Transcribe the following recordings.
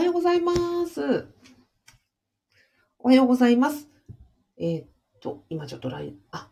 おはようございます。おはようございます。えー、っと、今ちょっとライン、あ、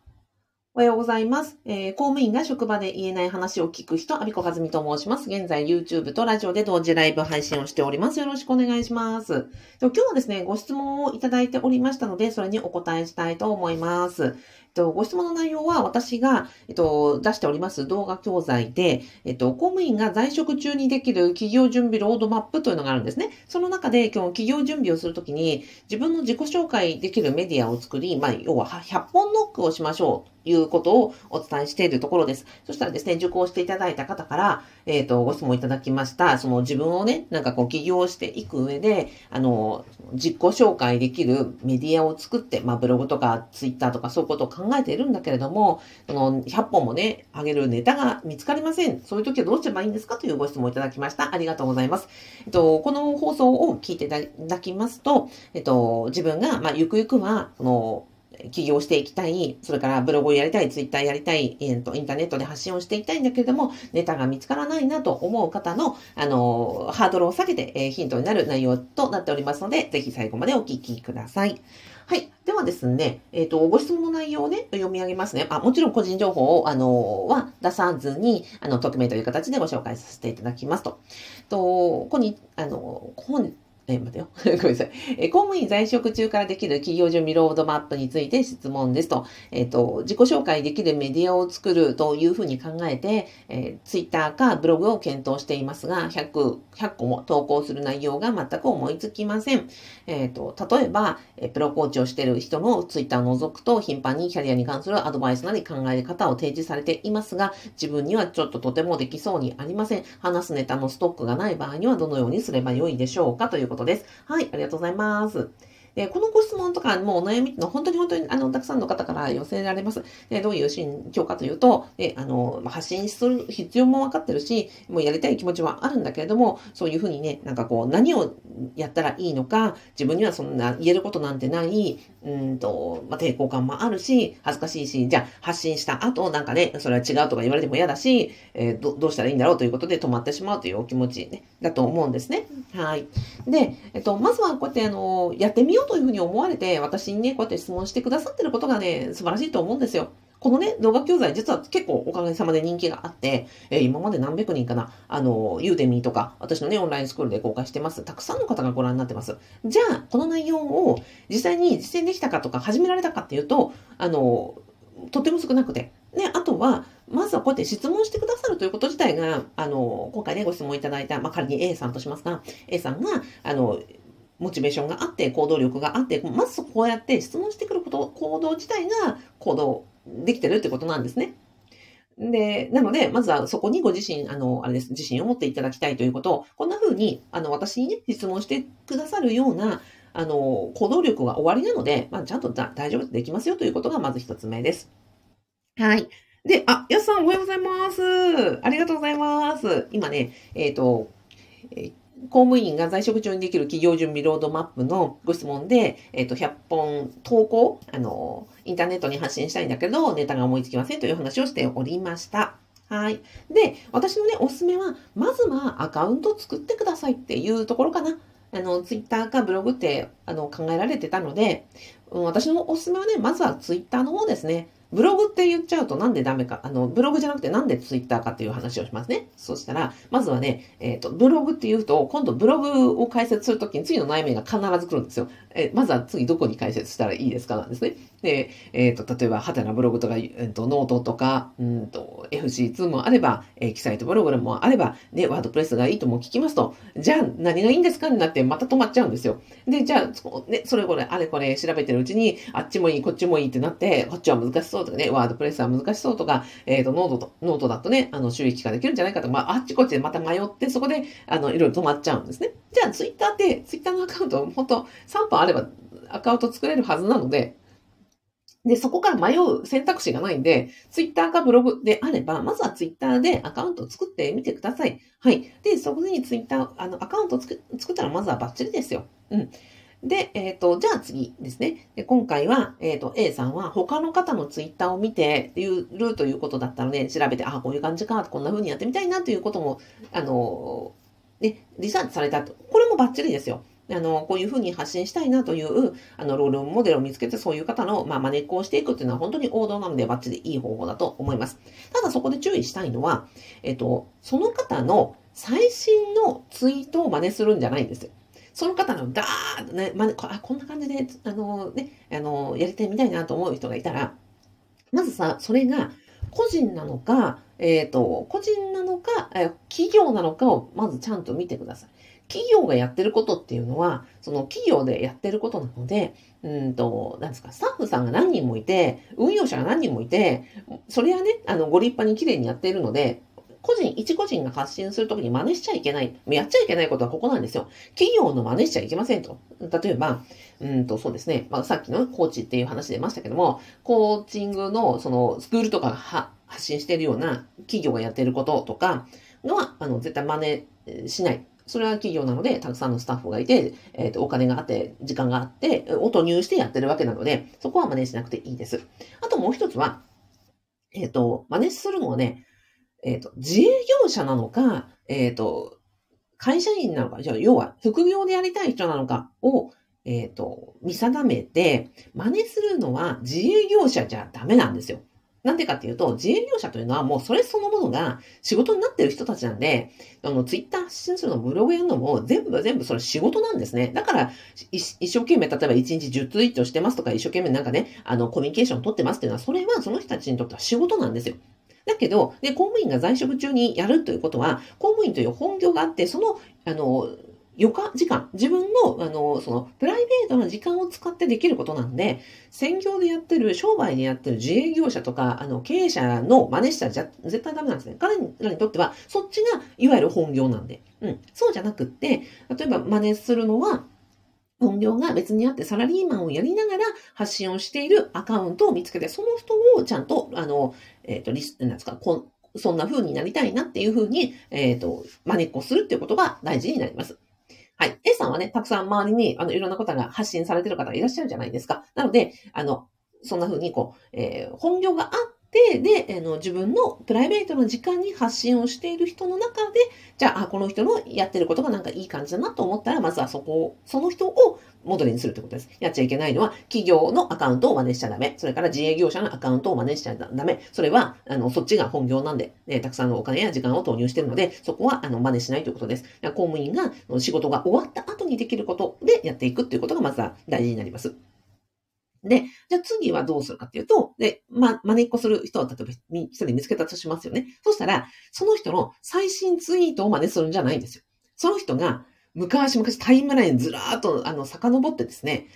おはようございます。えー、公務員が職場で言えない話を聞く人、アビコカズミと申します。現在 YouTube とラジオで同時ライブ配信をしております。よろしくお願いします。今日はですね、ご質問をいただいておりましたので、それにお答えしたいと思います。と、ご質問の内容は私が、えっと、出しております動画教材で、えっと、公務員が在職中にできる企業準備ロードマップというのがあるんですね。その中で、今日企業準備をするときに、自分の自己紹介できるメディアを作り、まあ、要は100本ノックをしましょういうことをお伝えしているところです。そしたらですね、受講していただいた方から、えっ、ー、と、ご質問いただきました。その自分をね、なんかこう起業していく上で、あの、自己紹介できるメディアを作って、まあブログとかツイッターとかそういうことを考えているんだけれども、その100本もね、あげるネタが見つかりません。そういう時はどうすればいいんですか？というご質問いただきました。ありがとうございます。えっと、この放送を聞いていただきますと、えっと、自分が、まあ、ゆくゆくは、この、起業していきたい、それからブログをやりたい、ツイッターやりたい、えーと、インターネットで発信をしていきたいんだけれども、ネタが見つからないなと思う方の、あの、ハードルを下げて、えー、ヒントになる内容となっておりますので、ぜひ最後までお聞きください。はい。ではですね、えっ、ー、と、ご質問の内容をね、読み上げますね。あ、もちろん個人情報を、あの、は出さずに、あの、匿名という形でご紹介させていただきますと。と、ここに、あの、本え待てよ。ごめんなさい。え公務員在職中からできる企業準備ロードマップについて質問ですと。えっ、と、自己紹介できるメディアを作るというふうに考えて、えー、ツイッターかブログを検討していますが、100、100個も投稿する内容が全く思いつきません。えっ、と、例えば、えプロコーチをしている人のツイッターを除くと、頻繁にキャリアに関するアドバイスなり考え方を提示されていますが、自分にはちょっととてもできそうにありません。話すネタのストックがない場合にはどのようにすればよいでしょうかということです。はい、ありがとうございます。で、このご質問とか、もうお悩みっていうのは本当に本当にあの、たくさんの方から寄せられます。で、どういう心境かというと、で、あの、発信する必要も分かってるし、もうやりたい気持ちはあるんだけれども、そういうふうにね、なんかこう、何をやったらいいのか、自分にはそんな言えることなんてない、うんと、まあ、抵抗感もあるし、恥ずかしいし、じゃあ発信した後、なんかね、それは違うとか言われても嫌だし、えー、どどうしたらいいんだろうということで止まってしまうというお気持ち、ね、だと思うんですね。はい。で、えっと、まずはこうやってあの、やってみようというふうに思われて、私にね、こうやって質問してくださってることがね、素晴らしいと思うんですよ。このね、動画教材実は結構おかげさまで人気があって、えー、今まで何百人かな、あの、ユーデミーとか、私のね、オンラインスクールで公開してます。たくさんの方がご覧になってます。じゃあ、この内容を実際に実践できたかとか、始められたかっていうと、あの、とても少なくて。ね、あとは、まずはこうやって質問してくださるということ自体が、あの、今回ね、ご質問いただいた、まあ、仮に A さんとしますが、A さんが、あの、モチベーションがあって、行動力があって、まずこうやって質問してくること、行動自体が行動できてるってことなんですね。で、なので、まずはそこにご自身、あの、あれです、自信を持っていただきたいということを、こんな風に、あの、私にね、質問してくださるような、あの、行動力が終わりなので、まあ、ちゃんと大丈夫できますよということがまず一つ目です。はい。で、あ、やすさんおはようございます。ありがとうございます。今ね、えっ、ー、と、え公務員が在職中にできる企業準備ロードマップのご質問で、えっ、ー、と、100本投稿、あの、インターネットに発信したいんだけど、ネタが思いつきませんという話をしておりました。はい。で、私のね、おすすめは、まずはアカウント作ってくださいっていうところかな。あの、ツイッターかブログって、あの、考えられてたので、うん、私のおすすめはね、まずはツイッターの方ですね。ブログって言っちゃうとなんでダメか、あの、ブログじゃなくてなんでツイッターかっていう話をしますね。そしたら、まずはね、えっ、ー、と、ブログって言うと、今度ブログを解説するときに次の悩みが必ず来るんですよ。えまずは次どこに開設したらいいですかなんですね。で、えっ、ー、と、例えば、はてなブログとか、えーと、ノートとか、うんと、FC2 もあれば、えー、キサイトブログもあれば、ね、 WordPress がいいとも聞きますと、じゃあ何がいいんですかになってまた止まっちゃうんですよ。で、じゃあ、そね、それこれ、あれこれ調べてるうちに、あっちもいい、こっちもいいってなって、こっちは難しそうとかね、 WordPress は難しそうとか、えっ、ー、と、ノートと、ノートだとね、あの、収益化できるんじゃないかとか、まあ、あっちこっちでまた迷って、そこで、あの、いろいろ止まっちゃうんですね。じゃあ、ツイッターって、ツイッターのアカウント、本当3分あればアカウント作れるはずなので、で、そこから迷う選択肢がないんで、ツイッターかブログであれば、まずはツイッターでアカウントを作ってみてください。はい。で、そこにツイッター、あの、アカウントを作ったらまずはバッチリですよ。うん。で、えっ、ー、と、じゃあ次ですね。で今回は、えっ、ー、と、A さんは他の方のツイッターを見てっていうルーということだったので、調べて、あ、こういう感じか、こんな風にやってみたいなということも、あの、ね、リサーチされたと。これもバッチリですよ。あの、こういうふうに発信したいなという、あの、ロールモデルを見つけて、そういう方の、まあ、真似っこをしていくっていうのは本当に王道なので、バッチリいい方法だと思います。ただそこで注意したいのは、えっと、その方の最新のツイートを真似するんじゃないんです。その方のダーッとね、まね、あ、こんな感じで、あのね、あの、やりてみたいなと思う人がいたら、まずさ、それが個人なのか、えっ、ー、と、個人なのか、え企業なのかをまずちゃんと見てください。企業がやってることっていうのは、その企業でやってることなので、うんと、なんですか、スタッフさんが何人もいて、運用者が何人もいて、それはね、あの、ご立派に綺麗にやっているので、個人、一個人が発信するときに真似しちゃいけない。やっちゃいけないことはここなんですよ。企業の真似しちゃいけませんと。例えば、うんと、そうですね。まあ、さっきのコーチっていう話出ましたけども、コーチングの、その、スクールとかが発信しているような企業がやっていることとかのは、あの、絶対真似しない。それは企業なので、たくさんのスタッフがいて、えっ、ー、と、お金があって、時間があって、を投入してやってるわけなので、そこは真似しなくていいです。あともう一つは、えっ、ー、と、真似するのはね、えっ、ー、と、自営業者なのか、えっ、と、会社員なのか、じゃあ、要は、副業でやりたい人なのかを、えっ、と、見定めて、真似するのは自営業者じゃダメなんですよ。なんでかっていうと、自営業者というのはもうそれそのものが仕事になってる人たちなんで、あの、ツイッター発信するの、ブログやるのも全部全部それ仕事なんですね。だから、一生懸命、例えば1日10ツイートしてますとか、一生懸命なんかね、あの、コミュニケーション取ってますっていうのは、それはその人たちにとっては仕事なんですよ。だけど、で、公務員が在職中にやるということは、公務員という本業があって、その、あの、余暇時間、自分の、あの、その、プライベートな時間を使ってできることなんで、専業でやってる、商売でやってる自営業者とか、あの、経営者の真似したら絶対ダメなんですね。彼らにとっては、そっちが、いわゆる本業なんで。うん。そうじゃなくって、例えば真似するのは、本業が別にあってサラリーマンをやりながら発信をしているアカウントを見つけて、その人をちゃんと、あの、えっ、ー、と、リス、なんですか、こんそんな風になりたいなっていう風に、えっ、ー、と、真似っこするっていうことが大事になります。はい。A さんはね、たくさん周りに、あの、いろんなことが発信されてる方がいらっしゃるじゃないですか。なので、あの、そんな風に、こう、えー、本業があって、で、あの、自分のプライベートの時間に発信をしている人の中で、じゃあ、この人のやってることがなんかいい感じだなと思ったら、まずはそこを、その人をモデルにするってことです。やっちゃいけないのは、企業のアカウントを真似しちゃダメ。それから自営業者のアカウントを真似しちゃダメ。それは、あの、そっちが本業なんで、ね、たくさんのお金や時間を投入してるので、そこは、あの、真似しないということです。公務員が仕事が終わった後にできることでやっていくっていうことが、まずは大事になります。で、じゃあ次はどうするかっていうと、で、ま、真似っこする人を例えば一人見つけたとしますよね。そしたら、その人の最新ツイートを真似するんじゃないんですよ。その人が昔々タイムラインずらーっとあの遡ってですね、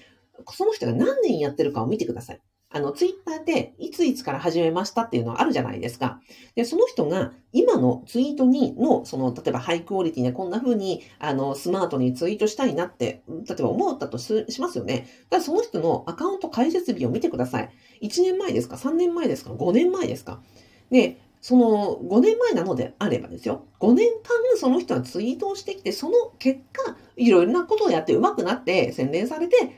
その人が何年やってるかを見てください。あの、ツイッターでいついつから始めましたっていうのはあるじゃないですか。で、その人が今のツイートにの、その、例えばハイクオリティでこんな風に、あの、スマートにツイートしたいなって、例えば思ったとしますよね。だからその人のアカウント開設日を見てください。1年前ですか ?3 年前ですか ?5 年前ですか？で、その5年前なのであればですよ。5年間その人はツイートをしてきて、その結果、いろいろなことをやって上手くなって洗練されて、で、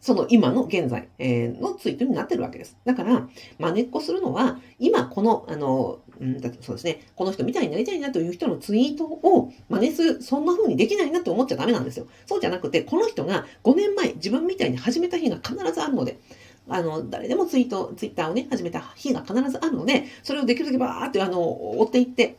その今の現在、えのツイートになってるわけです。だから、真似っこするのは、今この、あの、うん、そうですね、この人みたいになりたいなという人のツイートを真似する、そんな風にできないなって思っちゃダメなんですよ。そうじゃなくて、この人が5年前、自分みたいに始めた日が必ずあるので、あの、誰でもツイート、ツイッターをね、始めた日が必ずあるので、それをできるだけバーって、あの、追っていって、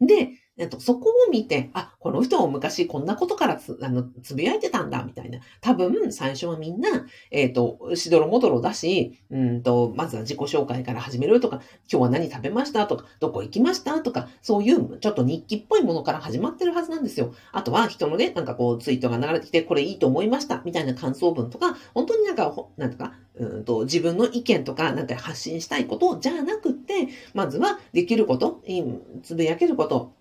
で、えっと、そこを見て、あ、この人も昔こんなことからつあのつぶやいてたんだ、みたいな。多分、最初はみんな、えっ、ー、と、しどろもどろだし、うんと、まずは自己紹介から始めるとか、今日は何食べましたとか、どこ行きましたとか、そういうちょっと日記っぽいものから始まってるはずなんですよ。あとは人のね、なんかこう、ツイートが流れてきて、これいいと思いました、みたいな感想文とか、本当になんか、なんとか、うんと自分の意見とか、なんか発信したいことじゃなくて、まずはできること、つぶやけること、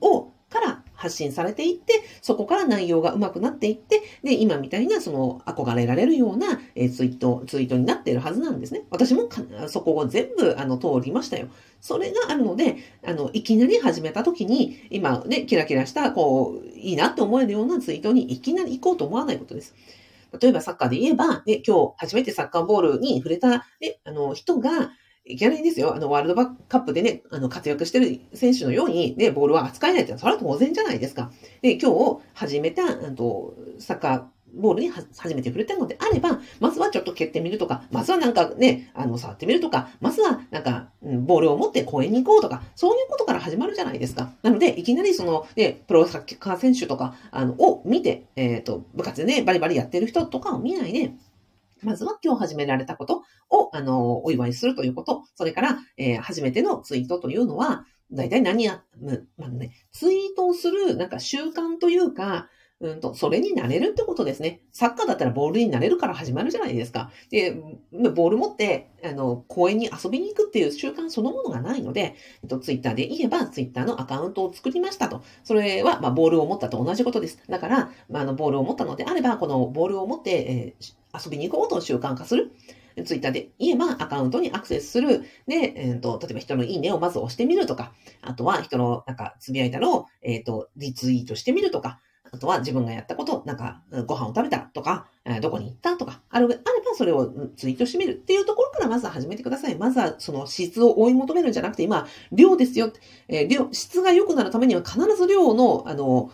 を、から発信されていって、そこから内容が上手くなっていって、で、今みたいな、その、憧れられるような、え、ツイート、ツイートになっているはずなんですね。私もそこを全部、あの、通りましたよ。それがあるので、あの、いきなり始めた時に、今ね、キラキラした、こう、いいなって思えるようなツイートにいきなり行こうと思わないことです。例えばサッカーで言えば、ね、今日初めてサッカーボールに触れた、ね、あの、人が、いきなりですよ、あの、ワールドカップでね、あの、活躍してる選手のように、ね、ボールは扱えないってのは、それは当然じゃないですか。で、今日始めた、あと、サッカー、ボールに初めて触れたのであれば、まずはちょっと蹴ってみるとか、まずはなんかね、あの、触ってみるとか、まずはなんか、うん、ボールを持って公園に行こうとか、そういうことから始まるじゃないですか。なので、いきなりその、ね、プロサッカー選手とか、あの、を見て、えっ、ー、と、部活でね、バリバリやってる人とかを見ないで、まずは今日始められたことを、あの、お祝いするということ、それから、えー、初めてのツイートというのは、大体何や、まあね、ツイートをする、なんか習慣というか、うんと、それになれるってことですね。サッカーだったらボールになれるから始まるじゃないですか。で、ボール持って、あの、公園に遊びに行くっていう習慣そのものがないので、えっと、ツイッターで言えば、ツイッターのアカウントを作りましたと。それは、まあ、ボールを持ったと同じことです。だから、まあ、あの、ボールを持ったのであれば、このボールを持って、えー、遊びに行こうと習慣化する。ツイッターで言えばアカウントにアクセスする。で、え、ー、と、例えば人のいいねをまず押してみるとか、あとは人のなんかつぶやいたのを、え、ー、と、リツイートしてみるとか、あとは自分がやったこと、なんか、ご飯を食べたとか、どこに行ったとか、ある、あればそれをツイートしてみるっていうところからまずは始めてください。まずはその質を追い求めるんじゃなくて、今、量ですよ。えー、量、質が良くなるためには必ず量の、あの、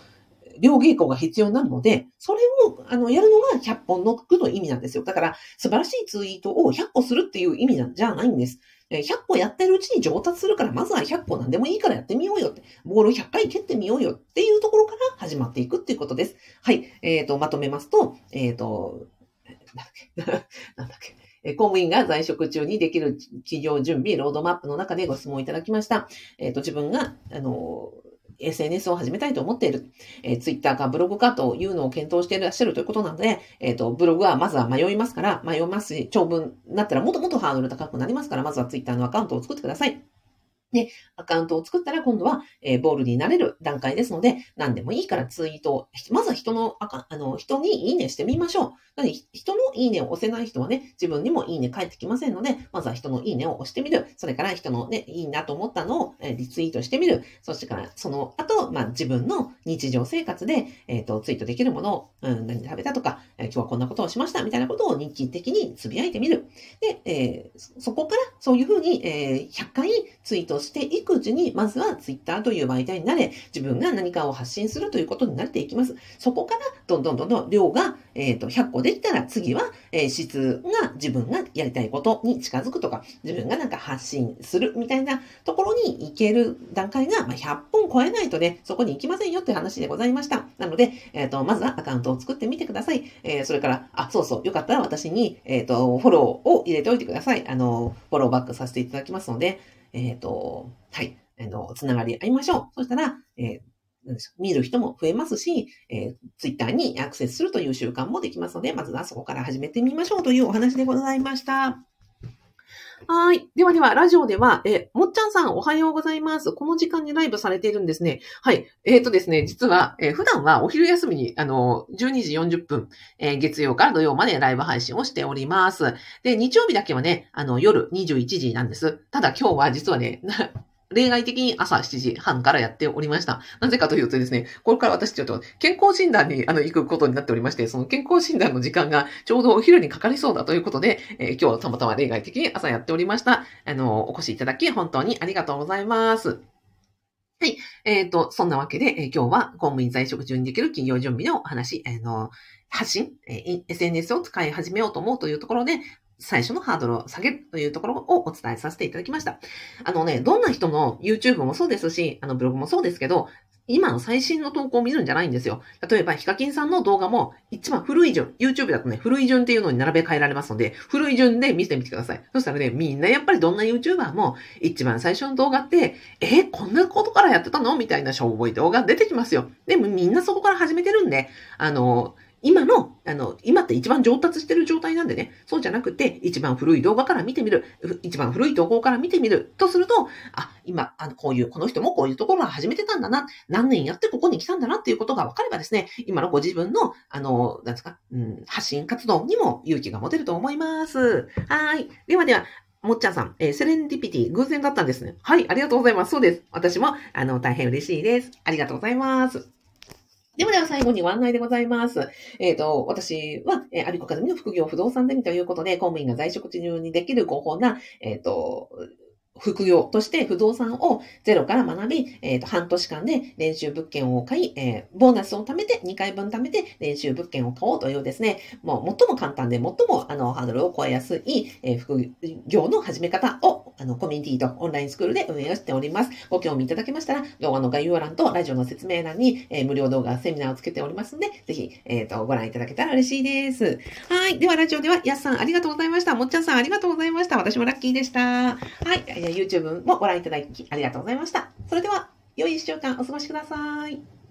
量稽古が必要なので、それを、あの、やるのが100本ノックの意味なんですよ。だから、素晴らしいツイートを100個するっていう意味なんじゃないんです。100個やってるうちに上達するから、まずは100個何でもいいからやってみようよって、ボール100回蹴ってみようよっていうところから始まっていくっていうことです。はい。えっ、ー、と、まとめますと、えっ、ー、と、なんだっけ、なんだっけ？公務員が在職中にできる企業準備、ロードマップの中でご質問いただきました。えっ、ー、と、自分が、あの、SNS を始めたいと思っている。えー、Twitter かブログかというのを検討していらっしゃるということなので、えっ、ー、と、ブログはまずは迷いますから、迷いますし、長文になったらもっともっとハードル高くなりますから、まずは Twitter のアカウントを作ってください。で、アカウントを作ったら今度は、えー、ボールになれる段階ですので、何でもいいからツイートを、まずは人の、あの、人にいいねしてみましょう。なので、人のいいねを押せない人はね、自分にもいいね返ってきませんので、まずは人のいいねを押してみる。それから人のね、いいなと思ったのを、えー、リツイートしてみる。そしてから、その後、まあ、自分の日常生活で、えっ、ー、と、ツイートできるものを、うん、何食べたとか、えー、今日はこんなことをしました、みたいなことを日記的につぶやいてみる。で、えー、そこから、そういうふうに、えー、100回ツイートしていくうちに、まずは Twitter という媒体になれ、自分が何かを発信するということになっていきます。そこから、どんどんどんどん量が、えっ、ー、と、100個できたら、次は、えー、質が自分がやりたいことに近づくとか、自分がなんか発信するみたいなところに行ける段階が、ま、100本超えないとね、そこに行きませんよって話でございました。なので、えっ、ー、と、まずはアカウントを作ってみてください。えそれから、あ、そうそう、よかったら私に、えっ、と、フォローを入れておいてください。あの、フォローバックさせていただきますので、えっ、と、はい。あの、つながり合いましょう。そしたら、えー、見る人も増えますし、えー、ツイッターにアクセスするという習慣もできますので、まずはそこから始めてみましょうというお話でございました。はい。ではでは、ラジオでは、え、もっちゃんさん、おはようございます。この時間にライブされているんですね。はい。えっ、ー、とですね、実は、えー、普段はお昼休みに、あの、12時40分、えー、月曜から土曜までライブ配信をしております。で、日曜日だけはね、あの、夜21時なんです。ただ今日は実はね、例外的に朝7時半からやっておりました。なぜかというとですね、これから私ちょっと健康診断にあの行くことになっておりまして、その健康診断の時間がちょうどお昼にかかりそうだということで、えー、今日はたまたま例外的に朝やっておりました。あの、お越しいただき本当にありがとうございます。はい。えっ、ー、と、そんなわけで、えー、今日は公務員在職中にできる企業準備のお話、えー、の、発信、え、SNS を使い始めようと思うというところで、最初のハードルを下げるというところをお伝えさせていただきました。あのね、どんな人の YouTube もそうですし、あのブログもそうですけど、今の最新の投稿を見るんじゃないんですよ。例えば、ヒカキンさんの動画も一番古い順、YouTube だとね、古い順っていうのに並べ替えられますので、古い順で見てみてください。そしたらね、みんなやっぱりどんな YouTuber も一番最初の動画って、えこんなことからやってたの？みたいなしょぼい動画出てきますよ。でもみんなそこから始めてるんで、あの、今の、あの、今って一番上達してる状態なんでね、そうじゃなくて、一番古い動画から見てみる、一番古い投稿から見てみるとすると、あ、今、あの、こういう、この人もこういうところが始めてたんだな、何年やってここに来たんだなっていうことが分かればですね、今のご自分の、あの、なんですか、うん、発信活動にも勇気が持てると思います。はい。ではでは、もっちゃんさん、えー、セレンディピティ、偶然だったんですね。はい、ありがとうございます。そうです。私も、あの、大変嬉しいです。ありがとうございます。ではでは最後にご案内でございます。えっ、と、私は、えー、アビコカズミの副業不動産ゼミということで、公務員が在職中にできる合法な、えっ、と、副業として不動産をゼロから学び、えっ、と、半年間で練習物件を買い、えーボーナスを貯めて、2回分貯めて練習物件を買おうというですね、もう最も簡単で最もあのハードルを超えやすい、えー副業の始め方をあのコミュニティとオンラインスクールで運営をしております。ご興味いただけましたら、動画の概要欄とラジオの説明欄に、えー無料動画、セミナーをつけておりますので、ぜひ、えっ、と、ご覧いただけたら嬉しいです。はい。では、ラジオでは、やすさんありがとうございました。もっちゃんさんありがとうございました。私もラッキーでした。はい。えー YouTube もご覧いただきありがとうございました。それでは、良い1週間お過ごしください。